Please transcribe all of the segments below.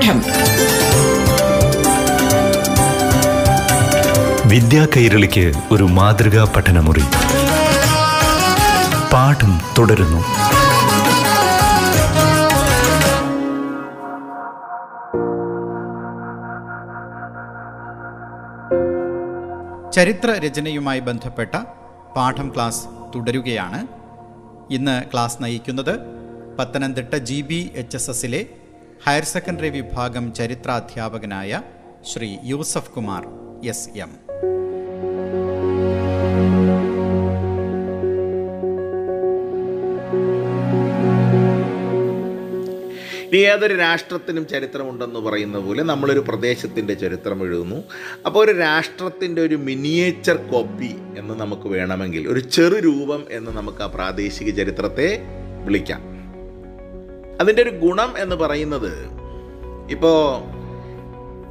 പാഠം. വിദ്യാ കൈരളിക്ക് ഒരു മാതൃകാ പഠനമുറി. പാഠം തുടരുന്നു. ചരിത്ര രചനയുമായി ബന്ധപ്പെട്ട പാഠം ക്ലാസ് തുടരുകയാണ്. ഇന്ന് ക്ലാസ് നയിക്കുന്നത് Pathanamthitta G B H S എസിലെ ഹയർ സെക്കൻഡറി വിഭാഗം ചരിത്രാധ്യാപകനായ ശ്രീ യൂസഫ് കുമാർ എസ് എം. ഇനി ഏതൊരു രാഷ്ട്രത്തിനും ചരിത്രമുണ്ടെന്ന് പറയുന്ന പോലെ നമ്മളൊരു പ്രദേശത്തിന്റെ ചരിത്രം എഴുതുന്നു. അപ്പോൾ ഒരു രാഷ്ട്രത്തിന്റെ ഒരു മിനിയേച്ചർ കോപ്പി എന്ന് നമുക്ക് വേണമെങ്കിൽ ഒരു ചെറു രൂപം എന്ന് നമുക്ക് ആ പ്രാദേശിക ചരിത്രത്തെ വിളിക്കാം. അതിന്റെ ഒരു ഗുണം എന്ന് പറയുന്നത് ഇപ്പോൾ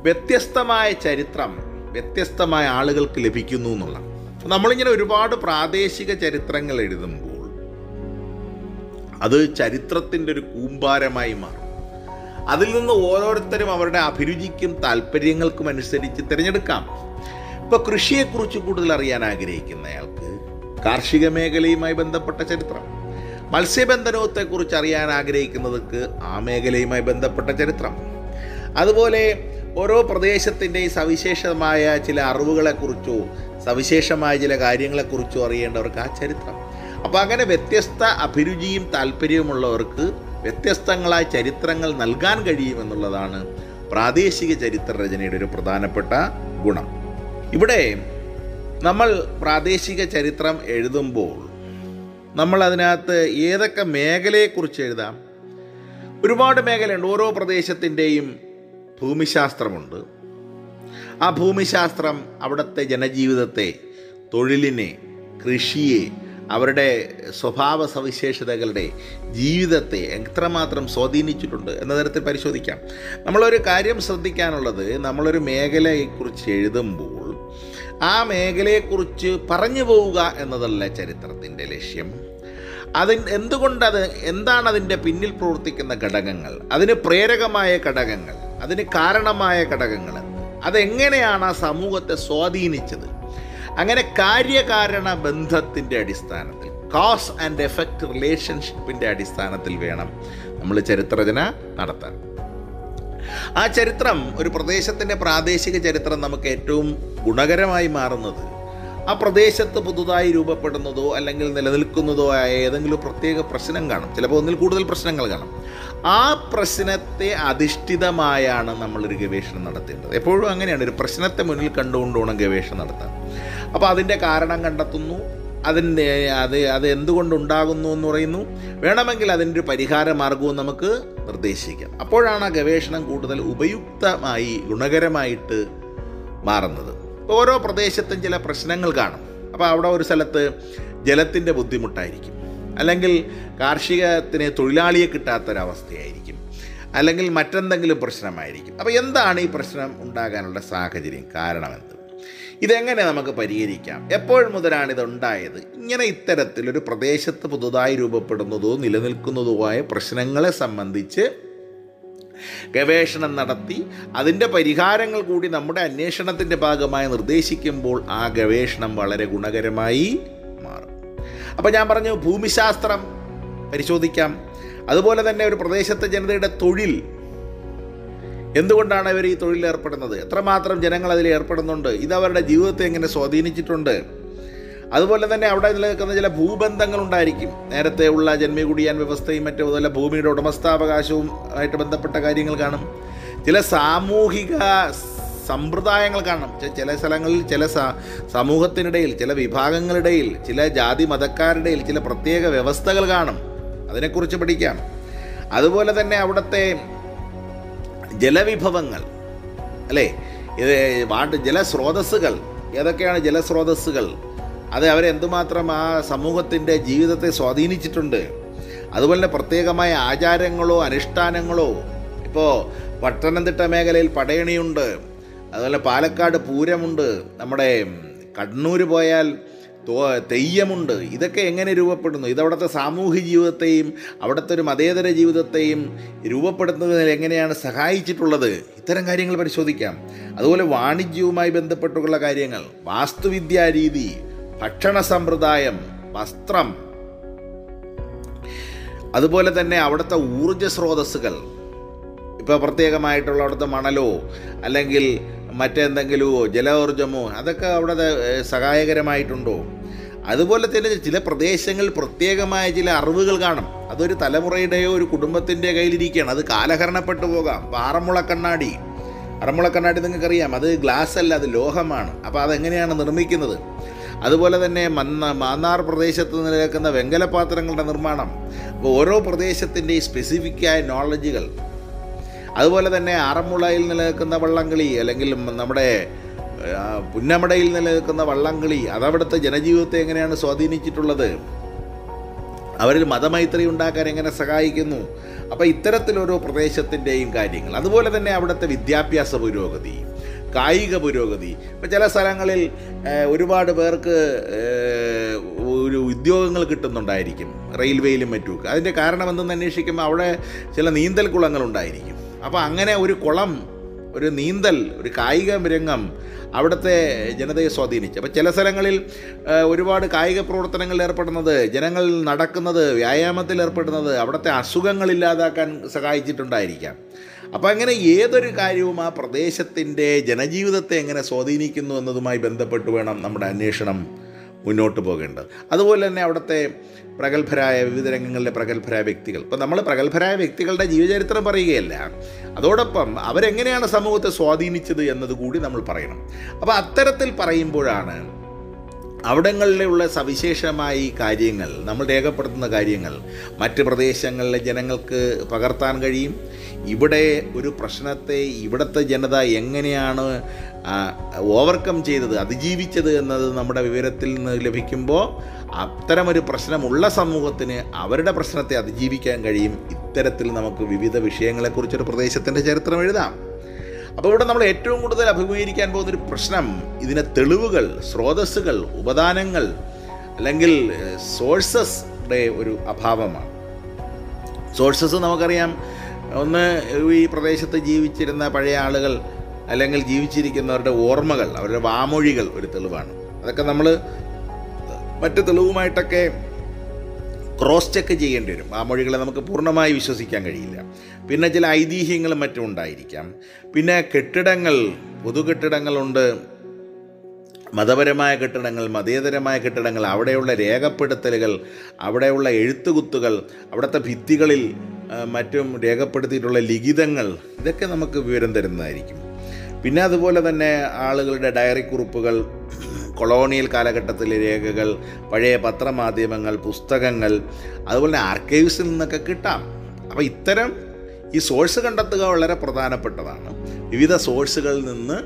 വ്യത്യസ്തമായ ചരിത്രം വ്യത്യസ്തമായ ആളുകൾക്ക് ലഭിക്കുന്നു എന്നുള്ള നമ്മളിങ്ങനെ ഒരുപാട് പ്രാദേശിക ചരിത്രങ്ങൾ എഴുതുമ്പോൾ അത് ചരിത്രത്തിന്റെ ഒരു കൂമ്പാരമായി മാറും. അതിൽ നിന്ന് ഓരോരുത്തരും അവരുടെ അഭിരുചിക്കും താല്പര്യങ്ങൾക്കും അനുസരിച്ച് തിരഞ്ഞെടുക്കാം. ഇപ്പോൾ കൃഷിയെക്കുറിച്ച് കൂടുതൽ അറിയാൻ ആഗ്രഹിക്കുന്നയാൾക്ക് കാർഷിക മേഖലയുമായി ബന്ധപ്പെട്ട ചരിത്രം. മത്സ്യബന്ധനത്തെക്കുറിച്ച് അറിയാൻ ആഗ്രഹിക്കുന്നവർക്ക് ആ മേഖലയുമായി ബന്ധപ്പെട്ട ചരിത്രം. അതുപോലെ ഓരോ പ്രദേശത്തിന്റെയും സവിശേഷമായ ചില അറിവുകളെക്കുറിച്ചോ സവിശേഷമായ ചില കാര്യങ്ങളെക്കുറിച്ചോ അറിയേണ്ടവർക്ക് ആ ചരിത്രം. അപ്പോൾ അങ്ങനെ വ്യത്യസ്ത അഭിരുചിയും താല്പര്യവുമുള്ളവർക്ക് വ്യത്യസ്തങ്ങളായ ചരിത്രങ്ങൾ നൽകാൻ കഴിയുമെന്നുള്ളതാണ് പ്രാദേശിക ചരിത്ര രചനയുടെ ഒരു പ്രധാനപ്പെട്ട ഗുണം. ഇവിടെ നമ്മൾ പ്രാദേശിക ചരിത്രം എഴുതുമ്പോൾ നമ്മൾ അതിനകത്ത് ഏതൊക്കെ മേഖലയെക്കുറിച്ച് എഴുതാം? ഒരുപാട് മേഖലയുണ്ട്. ഓരോ പ്രദേശത്തിന്റെയും ഭൂമിശാസ്ത്രമുണ്ട്. ആ ഭൂമിശാസ്ത്രം അവിടുത്തെ ജനജീവിതത്തെ തൊഴിലിനെ കൃഷിയെ അവരുടെ സ്വഭാവ സവിശേഷതകളുടെ ജീവിതത്തെ എത്രമാത്രം സ്വാധീനിച്ചിട്ടുണ്ട് എന്ന തരത്തിൽ പരിശോധിക്കാം. നമ്മളൊരു കാര്യം ശ്രദ്ധിക്കാനുള്ളത് നമ്മളൊരു മേഖലയെക്കുറിച്ച് എഴുതുമ്പോൾ ആ മേഖലയെക്കുറിച്ച് പറഞ്ഞു പോവുക എന്നതല്ല ചരിത്രത്തിന്റെ ലക്ഷ്യം. അതിന് എന്തുകൊണ്ടത് എന്താണ് അതിന്റെ പിന്നിൽ പ്രവർത്തിക്കുന്ന ഘടകങ്ങൾ? അതിന് പ്രേരകമായ ഘടകങ്ങൾ അതിന് കാരണമായ ഘടകങ്ങൾ. അതെങ്ങനെയാണ് ആ സമൂഹത്തെ സ്വാധീനിച്ചത്? അങ്ങനെ കാര്യകാരണ ബന്ധത്തിന്റെ അടിസ്ഥാനത്തിൽ കോസ് ആൻഡ് എഫക്റ്റ് റിലേഷൻഷിപ്പിന്റെ അടിസ്ഥാനത്തിൽ വേണം നമ്മൾ ചരിത്രരചന നടത്താൻ. ആ ചരിത്രം ഒരു പ്രദേശത്തിന്റെ പ്രാദേശിക ചരിത്രം നമുക്ക് ഏറ്റവും ഗുണകരമായി മാറുന്നത് ആ പ്രദേശത്ത് പുതുതായി രൂപപ്പെടുന്നതോ അല്ലെങ്കിൽ നിലനിൽക്കുന്നതോ ആയ ഏതെങ്കിലും പ്രത്യേക പ്രശ്നം കാണും. ചിലപ്പോൾ ഒന്നിൽ കൂടുതൽ പ്രശ്നങ്ങൾ കാണും. ആ പ്രശ്നത്തെ അധിഷ്ഠിതമായാണ് നമ്മളൊരു ഗവേഷണം നടത്തേണ്ടത്. എപ്പോഴും അങ്ങനെയാണ്. ഒരു പ്രശ്നത്തെ മുന്നിൽ കണ്ടുകൊണ്ട് വേണം ഗവേഷണം നടത്താൻ. അപ്പോൾ അതിന്റെ കാരണം കണ്ടെത്തുന്നു. അതിന്റെ അത് അത് എന്തുകൊണ്ടുണ്ടാകുന്നു എന്ന് പറയുന്നു. വേണമെങ്കിൽ അതിന്റെ ഒരു പരിഹാര മാർഗവും നമുക്ക് നിർദ്ദേശിക്കാം. അപ്പോഴാണ് ആ ഗവേഷണം കൂടുതൽ ഉപയുക്തമായി ഗുണകരമായിട്ട് മാറുന്നത്. ഓരോ പ്രദേശത്തും ചില പ്രശ്നങ്ങൾ കാണും. അപ്പോൾ അവിടെ ഒരു സ്ഥലത്ത് ജലത്തിന്റെ ബുദ്ധിമുട്ടായിരിക്കും. അല്ലെങ്കിൽ കാർഷികത്തിന് തൊഴിലാളിയെ കിട്ടാത്തൊരവസ്ഥയായിരിക്കും. അല്ലെങ്കിൽ മറ്റെന്തെങ്കിലും പ്രശ്നമായിരിക്കും. അപ്പോൾ എന്താണ് ഈ പ്രശ്നം ഉണ്ടാകാനുള്ള സാഹചര്യം? കാരണമെന്ത്? ഇതെങ്ങനെ നമുക്ക് പരിഹരിക്കാം? എപ്പോൾ മുതലാണ് ഇതുണ്ടായത്? ഇങ്ങനെ ഇത്തരത്തിലൊരു പ്രദേശത്ത് പുതുതായി രൂപപ്പെടുന്നതോ നിലനിൽക്കുന്നതോ ആയ പ്രശ്നങ്ങളെ സംബന്ധിച്ച് ഗവേഷണം നടത്തി അതിന്റെ പരിഹാരങ്ങൾ കൂടി നമ്മുടെ അന്വേഷണത്തിന്റെ ഭാഗമായി നിർദ്ദേശിക്കുമ്പോൾ ആ ഗവേഷണം വളരെ ഗുണകരമായി മാറും. അപ്പോൾ ഞാൻ പറഞ്ഞു ഭൂമിശാസ്ത്രം പരിശോധിക്കാം. അതുപോലെ തന്നെ ഒരു പ്രദേശത്തെ ജനതയുടെ തൊഴിൽ. എന്തുകൊണ്ടാണ് അവർ ഈ തൊഴിലിൽ ഏർപ്പെടുന്നത്? എത്രമാത്രം ജനങ്ങൾ അതിൽ ഏർപ്പെടുന്നുണ്ട്? ഇത് അവരുടെ ജീവിതത്തെ എങ്ങനെ സ്വാധീനിച്ചിട്ടുണ്ട്? അതുപോലെ തന്നെ അവിടെ നിലനിൽക്കുന്ന ചില ഭൂബന്ധങ്ങൾ ഉണ്ടായിരിക്കും നേരത്തെ ഉള്ള ജന്മികുടിയാൻ വ്യവസ്ഥയും മറ്റും അതുപോലെ ഭൂമിയുടെ ഉടമസ്ഥാവകാശവും ആയിട്ട് ബന്ധപ്പെട്ട കാര്യങ്ങൾ കാണും. ചില സാമൂഹിക സമ്പ്രദായങ്ങൾ കാണും. ചില സ്ഥലങ്ങളിൽ ചില സമൂഹത്തിനിടയിൽ ചില വിഭാഗങ്ങളിടയിൽ ചില ജാതി മതക്കാരുടെയിൽ ചില പ്രത്യേക വ്യവസ്ഥകൾ കാണും. അതിനെക്കുറിച്ച് പഠിക്കാം. അതുപോലെ തന്നെ അവിടുത്തെ ജലവിഭവങ്ങൾ അല്ലേ? ഇത് വാട്ട് ജലസ്രോതസ്സുകൾ. ഏതൊക്കെയാണ് ജലസ്രോതസ്സുകൾ? അത് അവരെന്തുമാത്രം ആ സമൂഹത്തിന്റെ ജീവിതത്തെ സ്വാധീനിച്ചിട്ടുണ്ട്. അതുപോലെ തന്നെ പ്രത്യേകമായ ആചാരങ്ങളോ അനുഷ്ഠാനങ്ങളോ. ഇപ്പോൾ പത്തനംതിട്ട മേഖലയിൽ പടയണിയുണ്ട്. അതുപോലെ പാലക്കാട് പൂരമുണ്ട്. നമ്മുടെ കണ്ണൂർ പോയാൽ തെയ്യമുണ്ട്. ഇതൊക്കെ എങ്ങനെ രൂപപ്പെടുന്നു? ഇതവിടുത്തെ സാമൂഹിക ജീവിതത്തെയും അവിടുത്തെ ഒരു മതേതര ജീവിതത്തെയും രൂപപ്പെടുത്തുന്നതിൽ എങ്ങനെയാണ് സഹായിച്ചിട്ടുള്ളത്? ഇത്തരം കാര്യങ്ങൾ പരിശോധിക്കാം. അതുപോലെ വാണിജ്യവുമായി ബന്ധപ്പെട്ടുള്ള കാര്യങ്ങൾ. വാസ്തുവിദ്യാ രീതി. ഭക്ഷണ സമ്പ്രദായം വസ്ത്രം. അതുപോലെ തന്നെ അവിടുത്തെ ഊർജ സ്രോതസ്സുകൾ. ഇപ്പോൾ പ്രത്യേകമായിട്ടുള്ള അവിടുത്തെ മണലോ അല്ലെങ്കിൽ മറ്റെന്തെങ്കിലുമോ ജലോർജമോ അതൊക്കെ അവിടെ സഹായകരമായിട്ടുണ്ടോ? അതുപോലെ തന്നെ ചില പ്രദേശങ്ങളിൽ പ്രത്യേകമായ ചില അറിവുകൾ കാണും. അതൊരു തലമുറയുടെയോ ഒരു കുടുംബത്തിന്റെ കയ്യിലിരിക്കുകയാണ്. അത് കാലഹരണപ്പെട്ടു പോകാം. ഇപ്പോൾ ആറന്മുള കണ്ണാടി ആറന്മുള കണ്ണാടി നിങ്ങൾക്കറിയാം. അത് ഗ്ലാസ് അല്ല അത് ലോഹമാണ്. അപ്പോൾ അതെങ്ങനെയാണ് നിർമ്മിക്കുന്നത്? അതുപോലെ തന്നെ മന്ന മാന്നാർ പ്രദേശത്ത് നിലനിൽക്കുന്ന വെങ്കലപാത്രങ്ങളുടെ നിർമ്മാണം. അപ്പോൾ ഓരോ പ്രദേശത്തിന്റെയും സ്പെസിഫിക്കായ നോളജുകൾ അതുപോലെ തന്നെ ആറന്മുളയിൽ നിലനിൽക്കുന്ന വള്ളംകളി അല്ലെങ്കിൽ നമ്മുടെ പുന്നമടയിൽ നിലനിൽക്കുന്ന വള്ളംകളി അതവിടുത്തെ ജനജീവിതത്തെ എങ്ങനെയാണ് സ്വാധീനിച്ചിട്ടുള്ളത്? അവരിൽ മതമൈത്രി ഉണ്ടാക്കാൻ എങ്ങനെ സഹായിക്കുന്നു? അപ്പോൾ ഇത്തരത്തിലോരോ പ്രദേശത്തിന്റെയും കാര്യങ്ങൾ. അതുപോലെ തന്നെ അവിടുത്തെ വിദ്യാഭ്യാസ പുരോഗതി. കായിക പുരോഗതി. ഇപ്പം ചില സ്ഥലങ്ങളിൽ ഒരുപാട് പേർക്ക് ഒരു ഉദ്യോഗങ്ങൾ കിട്ടുന്നുണ്ടായിരിക്കും റെയിൽവേയിലും മറ്റുമൊക്കെ. അതിന്റെ കാരണം എന്തെന്ന് അന്വേഷിക്കുമ്പോൾ അവിടെ ചില നീന്തൽ കുളങ്ങളുണ്ടായിരിക്കും അപ്പോൾ അങ്ങനെ ഒരു കുളം ഒരു നീന്തൽ ഒരു കായിക രംഗം അവിടുത്തെ ജനതയെ സ്വാധീനിച്ചു. അപ്പോൾ ചില സ്ഥലങ്ങളിൽ ഒരുപാട് കായിക പ്രവർത്തനങ്ങളിൽ ഏർപ്പെടുന്നത് ജനങ്ങൾ നടക്കുന്നത് വ്യായാമത്തിൽ ഏർപ്പെടുന്നത് അവിടുത്തെ അസുഖങ്ങൾ ഇല്ലാതാക്കാൻ സഹായിച്ചിട്ടുണ്ടായിരിക്കാം. അപ്പോൾ അങ്ങനെ ഏതൊരു കാര്യവും ആ പ്രദേശത്തിന്റെ ജനജീവിതത്തെ എങ്ങനെ സ്വാധീനിക്കുന്നു എന്നതുമായി ബന്ധപ്പെട്ട് വേണം നമ്മുടെ അന്വേഷണം മുന്നോട്ട് പോകേണ്ടത്. അതുപോലെ തന്നെ അവിടുത്തെ പ്രഗത്ഭരായ വിവിധ രംഗങ്ങളിലെ പ്രഗത്ഭരായ വ്യക്തികൾ. ഇപ്പോൾ നമ്മൾ പ്രഗത്ഭരായ വ്യക്തികളുടെ ജീവചരിത്രം പറയുകയല്ല. അതോടൊപ്പം അവരെങ്ങനെയാണ് സമൂഹത്തെ സ്വാധീനിച്ചത് എന്നത് കൂടി നമ്മൾ പറയണം. അപ്പോൾ അത്തരത്തിൽ പറയുമ്പോഴാണ് അവിടങ്ങളിലുള്ള സവിശേഷമായ കാര്യങ്ങൾ നമ്മൾ രേഖപ്പെടുത്തുന്ന കാര്യങ്ങൾ മറ്റ് പ്രദേശങ്ങളിലെ ജനങ്ങൾക്ക് പകർത്താൻ കഴിയും. ഇവിടെ ഒരു പ്രശ്നത്തെ ഇവിടുത്തെ ജനത എങ്ങനെയാണ് ഓവർകം ചെയ്തത് അതിജീവിച്ചത് എന്നത് നമ്മുടെ വിവരത്തിൽ നിന്ന് ലഭിക്കുമ്പോൾ അത്തരമൊരു പ്രശ്നമുള്ള സമൂഹത്തിന് അവരുടെ പ്രശ്നത്തെ അതിജീവിക്കാൻ കഴിയും. ഇത്തരത്തിൽ നമുക്ക് വിവിധ വിഷയങ്ങളെക്കുറിച്ചൊരു പ്രദേശത്തിന്റെ ചരിത്രം എഴുതാം. അപ്പോൾ ഇവിടെ നമ്മൾ ഏറ്റവും കൂടുതൽ അഭിമുഖീകരിക്കാൻ പോകുന്നൊരു പ്രശ്നം ഇതിനെ തെളിവുകൾ സ്രോതസ്സുകൾ ഉപദാനങ്ങൾ അല്ലെങ്കിൽ സോഴ്സസ്യുടെ ഒരു അഭാവമാണ്. സോഴ്സസ് നമുക്കറിയാം. ഒന്ന് ഈ പ്രദേശത്ത് ജീവിച്ചിരുന്ന പഴയ ആളുകൾ അല്ലെങ്കിൽ ജീവിച്ചിരിക്കുന്നവരുടെ ഓർമ്മകൾ അവരുടെ വാമൊഴികൾ ഒരു തെളിവാണ്. അതൊക്കെ നമ്മൾ മറ്റ് തെളിവുമായിട്ടൊക്കെ ക്രോസ് ചെക്ക് ചെയ്യേണ്ടി വരും. ആ മൊഴികളെ നമുക്ക് പൂർണമായി വിശ്വസിക്കാൻ കഴിയില്ല. പിന്നെ ചില ഐതിഹ്യങ്ങളും മറ്റും ഉണ്ടായിരിക്കാം. പിന്നെ കെട്ടിടങ്ങൾ പൊതു കെട്ടിടങ്ങളുണ്ട് മതപരമായ കെട്ടിടങ്ങൾ മതേതരമായ കെട്ടിടങ്ങൾ അവിടെയുള്ള രേഖപ്പെടുത്തലുകൾ അവിടെയുള്ള എഴുത്തുകുത്തുകൾ അവിടുത്തെ ഭിത്തികളിൽ മറ്റും രേഖപ്പെടുത്തിയിട്ടുള്ള ലിഖിതങ്ങൾ ഇതൊക്കെ നമുക്ക് വിവരം തരുന്നതായിരിക്കും. പിന്നെ അതുപോലെ തന്നെ ആളുകളുടെ ഡയറി കുറിപ്പുകൾ കൊളോണിയൽ കാലഘട്ടത്തിലെ രേഖകൾ പഴയ പത്രമാധ്യമങ്ങൾ പുസ്തകങ്ങൾ അതുപോലെ തന്നെ ആർക്കൈവ്സിൽ നിന്നൊക്കെ കിട്ടാം. അപ്പോൾ ഇത്തരം ഈ സോഴ്സ് കണ്ടെത്തുക വളരെ പ്രധാനപ്പെട്ടതാണ്. വിവിധ സോഴ്സുകളിൽ നിന്ന്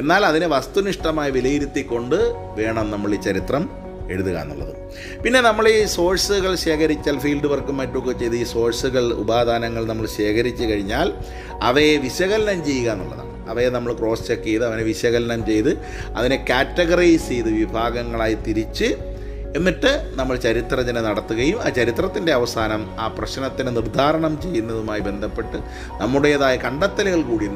എന്നാൽ അതിനെ വസ്തുനിഷ്ഠമായി വിലയിരുത്തിക്കൊണ്ട് വേണം നമ്മൾ ഈ ചരിത്രം എഴുതുക എന്നുള്ളത്. പിന്നെ നമ്മൾ ഈ സോഴ്സുകൾ ശേഖരിച്ചാൽ ഫീൽഡ് വർക്കും മറ്റുമൊക്കെ ചെയ്ത് ഈ സോഴ്സുകൾ ഉപാദാനങ്ങൾ നമ്മൾ ശേഖരിച്ചു കഴിഞ്ഞാൽ അവയെ വിശകലനം ചെയ്യുക എന്നുള്ളതാണ്. അവയെ നമ്മൾ ക്രോസ് ചെക്ക് ചെയ്ത് അവനെ വിശകലനം ചെയ്ത് അതിനെ കാറ്റഗറൈസ് ചെയ്ത് വിഭാഗങ്ങളായി തിരിച്ച് എന്നിട്ട് നമ്മൾ ചരിത്രരചന നടത്തുകയും ആ ചരിത്രത്തിന്റെ അവസാനം ആ പ്രശ്നത്തിന് നിർദ്ധാരണം ചെയ്യുന്നതുമായി ബന്ധപ്പെട്ട് നമ്മുടേതായ കണ്ടെത്തലുകൾ കൂടി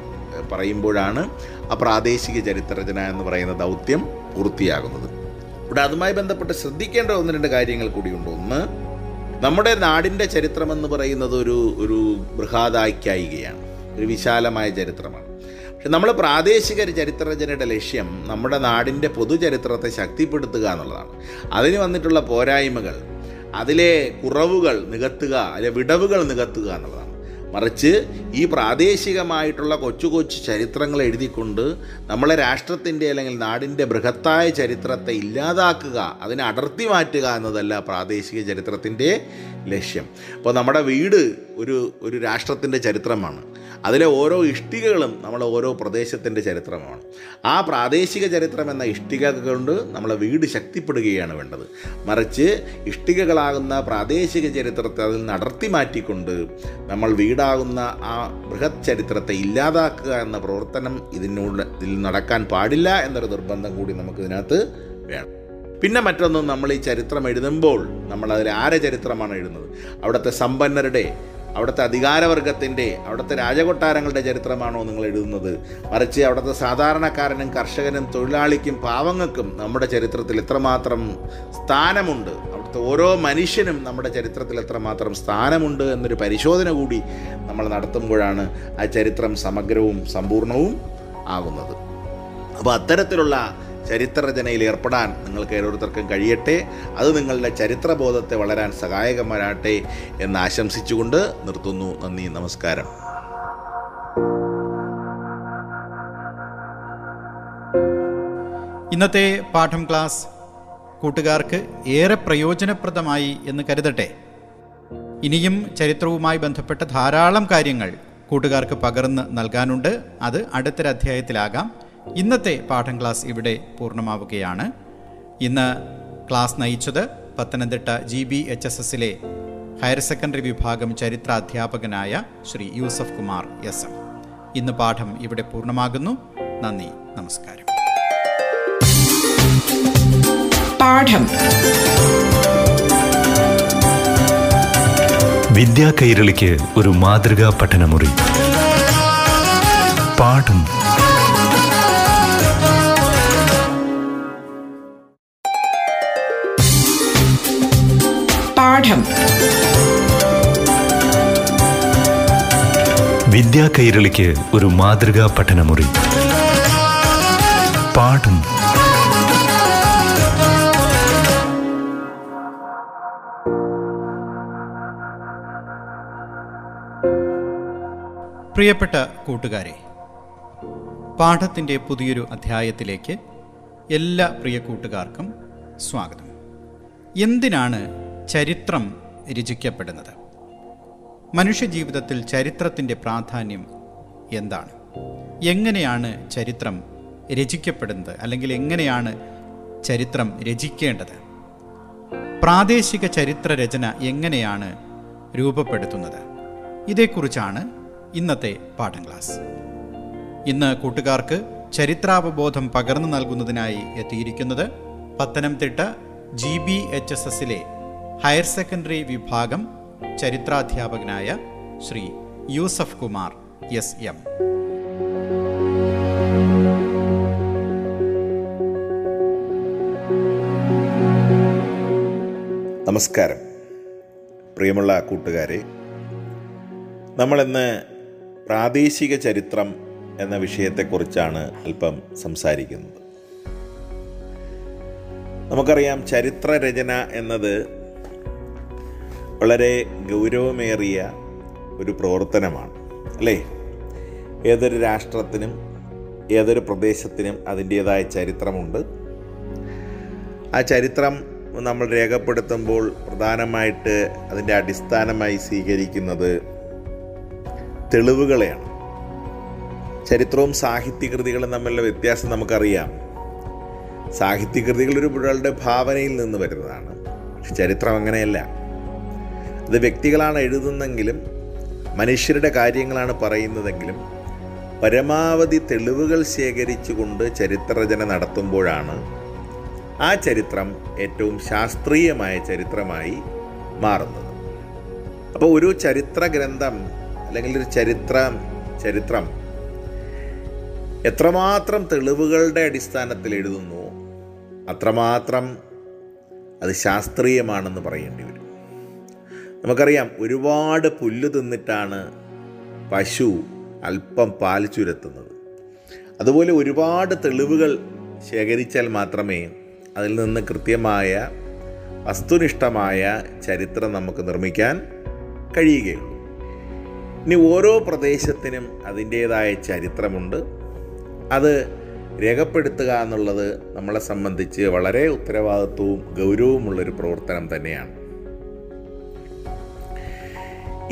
പറയുമ്പോഴാണ് ആ പ്രാദേശിക ചരിത്രരചന എന്ന് പറയുന്ന ദൗത്യം പൂർത്തിയാകുന്നത്. ഇവിടെ അതുമായി ബന്ധപ്പെട്ട് ശ്രദ്ധിക്കേണ്ട ഒന്ന് രണ്ട് കാര്യങ്ങൾ കൂടിയുണ്ട് ഒന്ന് നമ്മുടെ നാടിന്റെ ചരിത്രമെന്ന് പറയുന്നത് ഒരു ഒരു ബൃഹാദാഖ്യായികയാണ് ഒരു വിശാലമായ ചരിത്രമാണ്. പക്ഷെ നമ്മൾ പ്രാദേശിക ചരിത്രരചനയുടെ ലക്ഷ്യം നമ്മുടെ നാടിന്റെ പൊതുചരിത്രത്തെ ശക്തിപ്പെടുത്തുക എന്നുള്ളതാണ്. അതിന് വന്നിട്ടുള്ള പോരായ്മകൾ അതിലെ കുറവുകൾ നികത്തുക അല്ലെ വിടവുകൾ നികത്തുക എന്നുള്ളതാണ്. മറിച്ച് ഈ പ്രാദേശികമായിട്ടുള്ള കൊച്ചു കൊച്ചു ചരിത്രങ്ങൾ എഴുതിക്കൊണ്ട് നമ്മളെ രാഷ്ട്രത്തിന്റെ അല്ലെങ്കിൽ നാടിന്റെ ബൃഹത്തായ ചരിത്രത്തെ ഇല്ലാതാക്കുക അതിനെ അടർത്തി മാറ്റുക എന്നതല്ല പ്രാദേശിക ചരിത്രത്തിന്റെ ലക്ഷ്യം. അപ്പോൾ നമ്മുടെ വീട് ഒരു ഒരു രാഷ്ട്രത്തിന്റെ ചരിത്രമാണ്. അതിലെ ഓരോ ഇഷ്ടികകളും നമ്മളെ ഓരോ പ്രദേശത്തിന്റെ ചരിത്രമാണ്. ആ പ്രാദേശിക ചരിത്രം എന്ന ഇഷ്ടിക കൊണ്ട് നമ്മളെ വീട് ശക്തിപ്പെടുകയാണ് വേണ്ടത്. മറിച്ച് ഇഷ്ടികകളാകുന്ന പ്രാദേശിക ചരിത്രത്തെ അതിൽ നിന്ന് അടർത്തി മാറ്റിക്കൊണ്ട് നമ്മൾ വീടാകുന്ന ആ ബൃഹത് ചരിത്രത്തെ ഇല്ലാതാക്കുക എന്ന പ്രവർത്തനം ഇതിനോട് ഇതിൽ നടക്കാൻ പാടില്ല എന്നൊരു നിർബന്ധം കൂടി നമുക്ക് ഇതിനകത്ത് വേണം. പിന്നെ മറ്റൊന്നും നമ്മൾ ഈ ചരിത്രം എഴുതുമ്പോൾ നമ്മൾ അതിൽ ആരെ ചരിത്രമാണ് എഴുതുന്നത്? അവിടുത്തെ സമ്പന്നരുടെ അവിടുത്തെ അധികാരവർഗത്തിന്റെ അവിടുത്തെ രാജകൊട്ടാരങ്ങളുടെ ചരിത്രമാണോ നിങ്ങൾ എഴുതുന്നത്? മറിച്ച് അവിടുത്തെ സാധാരണക്കാരനും കർഷകനും തൊഴിലാളിക്കും പാവങ്ങൾക്കും നമ്മുടെ ചരിത്രത്തിൽ എത്രമാത്രം സ്ഥാനമുണ്ട്? അവിടുത്തെ ഓരോ മനുഷ്യനും നമ്മുടെ ചരിത്രത്തിൽ എത്രമാത്രം സ്ഥാനമുണ്ട് എന്നൊരു പരിശോധന കൂടി നമ്മൾ നടത്തുമ്പോഴാണ് ആ ചരിത്രം സമഗ്രവും സമ്പൂർണവും ആകുന്നത്. അപ്പോൾ അത്തരത്തിലുള്ള ചരിത്രരചനയിൽ ഏർപ്പെടാൻ നിങ്ങൾക്ക് ഓരോരുത്തർക്കും കഴിയട്ടെ. അത് നിങ്ങളുടെ ചരിത്രബോധത്തെ വളരാൻ സഹായകമാരാട്ടെ എന്ന് ആശംസിച്ചുകൊണ്ട് നിർത്തുന്നു. നന്ദി നമസ്കാരം. ഇന്നത്തെ പാഠം ക്ലാസ് കൂട്ടുകാർക്ക് ഏറെ പ്രയോജനപ്രദമായി എന്ന് കരുതട്ടെ. ഇനിയും ചരിത്രവുമായി ബന്ധപ്പെട്ട ധാരാളം കാര്യങ്ങൾ കൂട്ടുകാർക്ക് പകർന്ന് നൽകാനുണ്ട്. അത് അടുത്തൊരു അധ്യായത്തിലാകാം. ഇന്നത്തെ പാഠം ക്ലാസ് ഇവിടെ പൂർണമാവുകയാണ്. ഇന്ന് ക്ലാസ് നയിച്ചത് Pathanamthitta G B H S എസിലെ ഹയർ സെക്കൻഡറി വിഭാഗം ചരിത്ര അധ്യാപകനായ ശ്രീ യൂസഫ് കുമാർ എസ് എം. ഇന്ന് പാഠം ഇവിടെ പൂർണമാകുന്നു. നന്ദി നമസ്കാരം. പാഠം. വിദ്യാ കൈരളിക്ക് ഒരു മാതൃകാ പഠനമുറി. പാഠം പാഠം. വിദ്യാ കൈരളിക്ക് ഒരു മാതൃകാ പഠനമുറി. പാഠം. പ്രിയപ്പെട്ട കൂട്ടുകാരെ പാഠത്തിന്റെ പുതിയൊരു അധ്യായത്തിലേക്ക് എല്ലാ പ്രിയ കൂട്ടുകാർക്കും സ്വാഗതം. എന്തിനാണ് ചരിത്രം രചിക്കപ്പെടുന്നത്. മനുഷ്യജീവിതത്തിൽ ചരിത്രത്തിന്റെ പ്രാധാന്യം എന്താണ്? എങ്ങനെയാണ് ചരിത്രം രചിക്കപ്പെടുന്നത്? അല്ലെങ്കിൽ എങ്ങനെയാണ് ചരിത്രം രചിക്കേണ്ടത്? പ്രാദേശിക ചരിത്ര രചന എങ്ങനെയാണ് രൂപപ്പെടുത്തുന്നത്? ഇതേക്കുറിച്ചാണ് ഇന്നത്തെ പാഠം ക്ലാസ് ഇന്ന് കൂട്ടുകാർക്ക് ചരിത്രാവബോധം പകർന്നു നൽകുന്നതിനായി എത്തിയിരിക്കുന്നത് Pathanamthitta G B H S എസിലെ ഹയർ സെക്കൻഡറി വിഭാഗം ചരിത്രാധ്യാപകനായ ശ്രീ യൂസഫ് കുമാർ എസ് എം. നമസ്കാരം. പ്രിയമുള്ള കൂട്ടുകാരെ നമ്മളിന്ന് പ്രാദേശിക ചരിത്രം എന്ന വിഷയത്തെക്കുറിച്ചാണ് അല്പം സംസാരിക്കുന്നത്. നമുക്കറിയാം ചരിത്ര രചന എന്നത് വളരെ ഗൗരവമേറിയ ഒരു പ്രവർത്തനമാണ് അല്ലേ? ഏതൊരു രാഷ്ട്രത്തിനും ഏതൊരു പ്രദേശത്തിനും അതിന്റേതായ ചരിത്രമുണ്ട്. ആ ചരിത്രം നമ്മൾ രേഖപ്പെടുത്തുമ്പോൾ പ്രധാനമായിട്ട് അതിന്റെ അടിസ്ഥാനമായി സ്വീകരിക്കുന്നത് തെളിവുകളെയാണ്. ചരിത്രവും സാഹിത്യകൃതികളും തമ്മിലുള്ള വ്യത്യാസം നമുക്കറിയാം. സാഹിത്യകൃതികൾ ഒരു ഒരാളുടെ ഭാവനയിൽ നിന്ന് വരുന്നതാണ്. പക്ഷെ ചരിത്രം അങ്ങനെയല്ല. അത് വ്യക്തികളാണ് എഴുതുന്നെങ്കിലും മനുഷ്യരുടെ കാര്യങ്ങളാണ് പറയുന്നതെങ്കിലും പരമാവധി തെളിവുകൾ ശേഖരിച്ചുകൊണ്ട് ചരിത്രരചന നടത്തുമ്പോഴാണ് ആ ചരിത്രം ഏറ്റവും ശാസ്ത്രീയമായ ചരിത്രമായി മാറുന്നത്. അപ്പോൾ ഒരു ചരിത്ര ഗ്രന്ഥം അല്ലെങ്കിൽ ഒരു ചരിത്ര ചരിത്രം എത്രമാത്രം തെളിവുകളുടെ അടിസ്ഥാനത്തിൽ എഴുതുന്നു അത്രമാത്രം അത് ശാസ്ത്രീയമാണെന്ന് പറയേണ്ടി നമുക്കറിയാം ഒരുപാട് പുല്ല് തിന്നിട്ടാണ് പശു അല്പം പാൽ ചുരത്തുന്നത്. അതുപോലെ ഒരുപാട് തെളിവുകൾ ശേഖരിച്ചാൽ മാത്രമേ അതിൽ നിന്ന് കൃത്യമായ വസ്തുനിഷ്ഠമായ ചരിത്രം നമുക്ക് നിർമ്മിക്കാൻ കഴിയുകയുള്ളൂ. ഇനി ഓരോ പ്രദേശത്തിനും അതിന്റേതായ ചരിത്രമുണ്ട്. അത് രേഖപ്പെടുത്തുക എന്നുള്ളത് നമ്മളെ സംബന്ധിച്ച് വളരെ ഉത്തരവാദിത്വവും ഗൗരവമുള്ളൊരു പ്രവർത്തനം തന്നെയാണ്.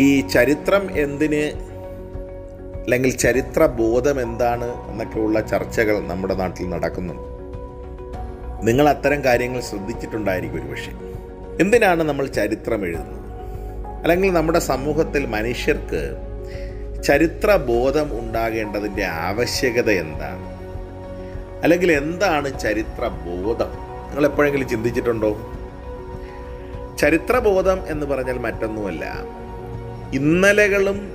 ഈ ചരിത്രം എന്തിന് അല്ലെങ്കിൽ ചരിത്ര ബോധം എന്താണ് എന്നൊക്കെയുള്ള ചർച്ചകൾ നമ്മുടെ നാട്ടിൽ നടക്കുന്നുണ്ട്. നിങ്ങൾ അത്തരം കാര്യങ്ങൾ ശ്രദ്ധിച്ചിട്ടുണ്ടായിരിക്കും ഒരു പക്ഷേ. എന്തിനാണ് നമ്മൾ ചരിത്രം എഴുതുന്നത്? അല്ലെങ്കിൽ നമ്മുടെ സമൂഹത്തിൽ മനുഷ്യർക്ക് ചരിത്ര ബോധം ഉണ്ടാകേണ്ടതിന്റെ ആവശ്യകത എന്താണ്? അല്ലെങ്കിൽ എന്താണ് ചരിത്ര ബോധം നിങ്ങൾ എപ്പോഴെങ്കിലും ചിന്തിച്ചിട്ടുണ്ടോ? ചരിത്രബോധം എന്ന് പറഞ്ഞാൽ മറ്റൊന്നുമല്ല. ഇന്നലകളും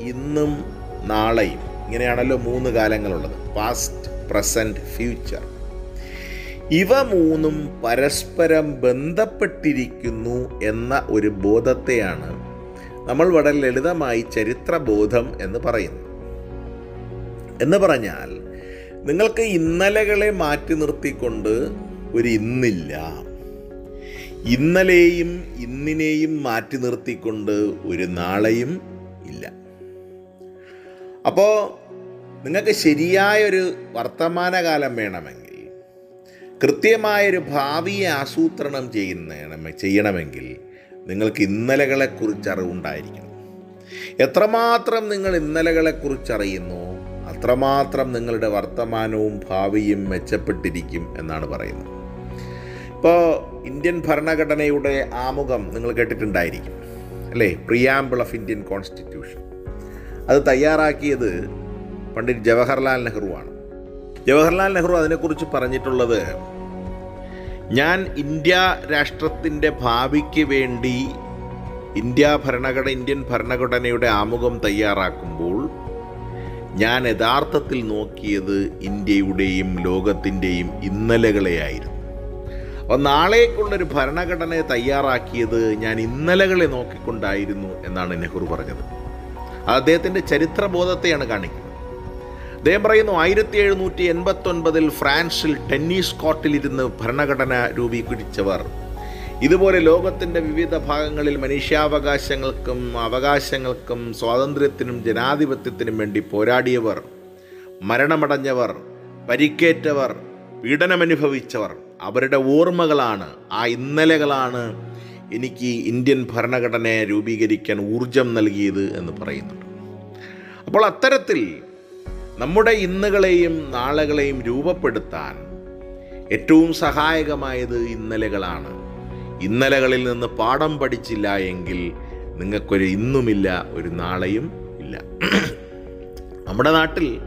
ഇന്നും നാളെയും. ഇങ്ങനെയാണല്ലോ മൂന്ന് കാലങ്ങളുള്ളത്. പാസ്റ്റ് പ്രസന്റ് ഫ്യൂച്ചർ ഇവ മൂന്നും പരസ്പരം ബന്ധപ്പെട്ടിരിക്കുന്നു എന്ന ഒരു ബോധത്തെയാണ് നമ്മൾ വളരെ ലളിതമായി ചരിത്രബോധം എന്ന് പറയുന്നു എന്ന് പറഞ്ഞാൽ നിങ്ങൾക്ക് ഇന്നലകളെ മാറ്റി നിർത്തിക്കൊണ്ട് ഒരു ഇന്നില്ല. ഇന്നലെയും ഇന്നിനെയും മാറ്റി നിർത്തിക്കൊണ്ട് ഒരു നാളെയും ഇല്ല. അപ്പോൾ നിങ്ങൾക്ക് ശരിയായൊരു വർത്തമാനകാലം വേണമെങ്കിൽ കൃത്യമായൊരു ഭാവിയെ ആസൂത്രണം ചെയ്യുന്ന ചെയ്യണമെങ്കിൽ നിങ്ങൾക്ക് ഇന്നലകളെക്കുറിച്ച് അറിവുണ്ടായിരിക്കണം. എത്രമാത്രം നിങ്ങൾ ഇന്നലകളെക്കുറിച്ച് അറിയുന്നു അത്രമാത്രം നിങ്ങളുടെ വർത്തമാനവും ഭാവിയും മെച്ചപ്പെട്ടിരിക്കും എന്നാണ് പറയുന്നത്. ഇപ്പോൾ ഇന്ത്യൻ ഭരണഘടനയുടെ ആമുഖം നിങ്ങൾ കേട്ടിട്ടുണ്ടായിരിക്കും അല്ലേ? പ്രിയാമ്പിൾ ഓഫ് ഇന്ത്യൻ കോൺസ്റ്റിറ്റ്യൂഷൻ അത് തയ്യാറാക്കിയത് പണ്ഡിറ്റ് ജവഹർലാൽ നെഹ്റുവാണ് ജവഹർലാൽ നെഹ്റു അതിനെക്കുറിച്ച് പറഞ്ഞിട്ടുള്ളത് ഞാൻ ഇന്ത്യ രാഷ്ട്രത്തിന്റെ ഭാവിക്ക് വേണ്ടി ഇന്ത്യ ഭരണഘടന ഇന്ത്യൻ ഭരണഘടനയുടെ ആമുഖം തയ്യാറാക്കുമ്പോൾ ഞാൻ യഥാർത്ഥത്തിൽ നോക്കിയത് ഇന്ത്യയുടെയും ലോകത്തിന്റെയും ഇന്നലകളെയായിരുന്നു. അപ്പോൾ നാളേക്കുള്ളൊരു ഭരണഘടനയെ തയ്യാറാക്കിയത് ഞാൻ ഇന്നലകളെ നോക്കിക്കൊണ്ടായിരുന്നു എന്നാണ് നെഹ്റു പറഞ്ഞത്. അദ്ദേഹത്തിന്റെ ചരിത്രബോധത്തെയാണ് കാണിക്കുന്നത്. അദ്ദേഹം പറയുന്നു ആയിരത്തി എഴുന്നൂറ്റി എൺപത്തൊൻപതിൽ ഫ്രാൻസിൽ ടെന്നീസ് കോർട്ടിലിരുന്ന് ഭരണഘടന രൂപീകരിച്ചവർ. ഇതുപോലെ ലോകത്തിന്റെ വിവിധ ഭാഗങ്ങളിൽ മനുഷ്യാവകാശങ്ങൾക്കും അവകാശങ്ങൾക്കും സ്വാതന്ത്ര്യത്തിനും ജനാധിപത്യത്തിനും വേണ്ടി പോരാടിയവർ മരണമടഞ്ഞവർ പരിക്കേറ്റവർ പീഡനമനുഭവിച്ചവർ. അവരുടെ ഓർമ്മകളാണ്. ആ ഇന്നലകളാണ് എനിക്ക് ഇന്ത്യൻ ഭരണഘടനയെ രൂപീകരിക്കാൻ ഊർജം നൽകിയത് എന്ന് പറയുന്നുണ്ട്. അപ്പോൾ അത്തരത്തിൽ നമ്മുടെ ഇന്നുകളെയും നാളുകളെയും രൂപപ്പെടുത്താൻ ഏറ്റവും സഹായകമായത് ഇന്നലകളാണ്. ഇന്നലകളിൽ നിന്ന് പാഠം പഠിച്ചില്ല എങ്കിൽ നിങ്ങൾക്കൊരു ഇന്നുമില്ല ഒരു നാളെയും ഇല്ല. നമ്മുടെ നാട്ടിൽ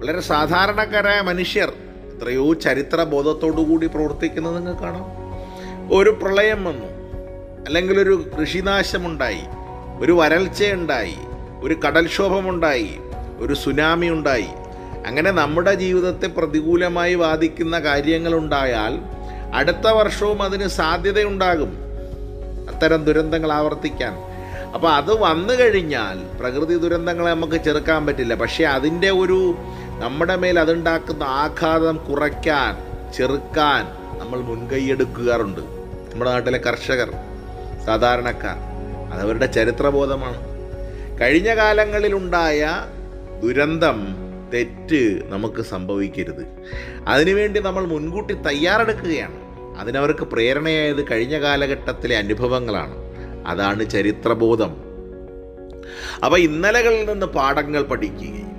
വളരെ സാധാരണക്കാരായ മനുഷ്യർ എത്രയോ ചരിത്ര ബോധത്തോടു കൂടി പ്രവർത്തിക്കുന്നത് നിങ്ങൾക്ക് കാണാം. ഒരു പ്രളയം വന്നു. അല്ലെങ്കിൽ ഒരു കൃഷിനാശമുണ്ടായി. ഒരു വരൾച്ചയുണ്ടായി. ഒരു കടൽക്ഷോഭമുണ്ടായി. ഒരു സുനാമി ഉണ്ടായി. അങ്ങനെ നമ്മുടെ ജീവിതത്തെ പ്രതികൂലമായി ബാധിക്കുന്ന കാര്യങ്ങളുണ്ടായാൽ അടുത്ത വർഷവും അതിന് സാധ്യതയുണ്ടാകും. അത്തരം ദുരന്തങ്ങൾ ആവർത്തിക്കാൻ. അപ്പോൾ അത് വന്നു കഴിഞ്ഞാൽ പ്രകൃതി ദുരന്തങ്ങളെ നമുക്ക് ചെറുക്കാൻ പറ്റില്ല. പക്ഷേ അതിന്റെ ഒരു നമ്മുടെ മേൽ അതുണ്ടാക്കുന്ന ആഘാതം കുറയ്ക്കാൻ ചെറുക്കാൻ നമ്മൾ മുൻകൈയെടുക്കാറുണ്ട് നമ്മുടെ നാട്ടിലെ കർഷകർ സാധാരണക്കാർ അതവരുടെ ചരിത്രബോധമാണ്. കഴിഞ്ഞ കാലങ്ങളിലുണ്ടായ ദുരന്തം തെറ്റ് നമുക്ക് സംഭവിക്കരുത്. അതിനുവേണ്ടി നമ്മൾ മുൻകൂട്ടി തയ്യാറെടുക്കുകയാണ്. അതിനവർക്ക് പ്രേരണയായത് കഴിഞ്ഞ കാലഘട്ടത്തിലെ അനുഭവങ്ങളാണ്. അതാണ് ചരിത്രബോധം. അപ്പോൾ ഇന്നലകളിൽ നിന്ന് പാഠങ്ങൾ പഠിക്കുകയും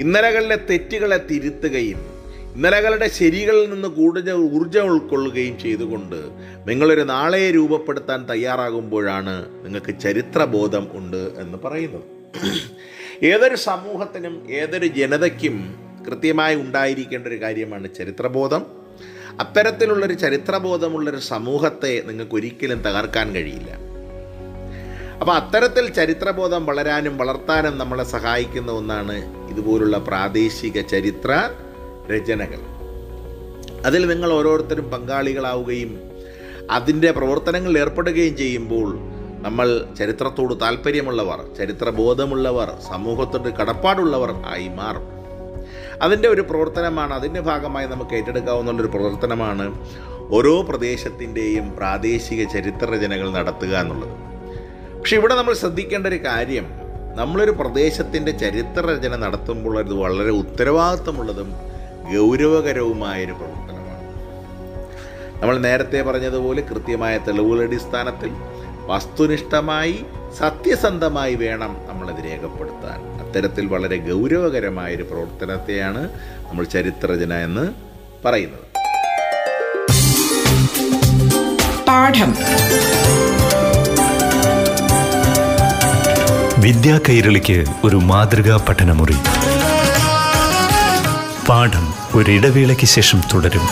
ഇന്നലകളിലെ തെറ്റുകളെ തിരുത്തുകയും ഇന്നലകളുടെ ശരികളിൽ നിന്ന് കൂടുതൽ ഊർജം ഉൾക്കൊള്ളുകയും ചെയ്തുകൊണ്ട് നിങ്ങളൊരു നാളെ രൂപപ്പെടുത്താൻ തയ്യാറാകുമ്പോഴാണ് നിങ്ങൾക്ക് ചരിത്രബോധം ഉണ്ട് എന്ന് പറയുന്നത്. ഏതൊരു സമൂഹത്തിനും ഏതൊരു ജനതയ്ക്കും കൃത്യമായി ഉണ്ടായിരിക്കേണ്ട ഒരു കാര്യമാണ് ചരിത്രബോധം. അത്തരത്തിലുള്ളൊരു ചരിത്രബോധമുള്ളൊരു സമൂഹത്തെ നിങ്ങൾക്ക് ഒരിക്കലും തകർക്കാൻ കഴിയില്ല. അപ്പോൾ അത്തരത്തിൽ ചരിത്രബോധം വളരാനും വളർത്താനും നമ്മളെ സഹായിക്കുന്ന ഒന്നാണ് ഇതുപോലുള്ള പ്രാദേശിക ചരിത്ര രചനകൾ. അതിൽ നിങ്ങൾ ഓരോരുത്തരും പങ്കാളികളാവുകയും അതിന്റെ പ്രവർത്തനങ്ങളിൽ ഏർപ്പെടുകയും ചെയ്യുമ്പോൾ നമ്മൾ ചരിത്രത്തോട് താല്പര്യമുള്ളവർ ചരിത്രബോധമുള്ളവർ സമൂഹത്തോട് കടപ്പാടുള്ളവർ ആയി മാറും. അതിന്റെ ഒരു പ്രവർത്തനമാണ് അതിന്റെ ഭാഗമായി നമുക്ക് ഏറ്റെടുക്കാവുന്ന ഒരു പ്രവർത്തനമാണ് ഓരോ പ്രദേശത്തിന്റെയും പ്രാദേശിക ചരിത്ര രചനകൾ നടത്തുക എന്നുള്ളത്. പക്ഷെ ഇവിടെ നമ്മൾ ശ്രദ്ധിക്കേണ്ട ഒരു കാര്യം നമ്മളൊരു പ്രദേശത്തിന്റെ ചരിത്രരചന നടത്തുമ്പോൾ അത് വളരെ ഉത്തരവാദിത്തമുള്ളതും ഗൗരവകരവുമായൊരു പ്രവർത്തനമാണ്. നമ്മൾ നേരത്തെ പറഞ്ഞതുപോലെ കൃത്യമായ തെളിവുകളുടെ അടിസ്ഥാനത്തിൽ വസ്തുനിഷ്ഠമായി സത്യസന്ധമായി വേണം നമ്മളത് രേഖപ്പെടുത്താൻ. അത്തരത്തിൽ വളരെ ഗൗരവകരമായൊരു പ്രവർത്തനത്തെയാണ് നമ്മൾ ചരിത്രരചന എന്ന് പറയുന്നത്. പാഠം. വിദ്യാ കൈരളിക്ക് ഒരു മാതൃകാ പഠനമുറി. പാഠം ഒരിടവേളയ്ക്ക് ശേഷം തുടരും.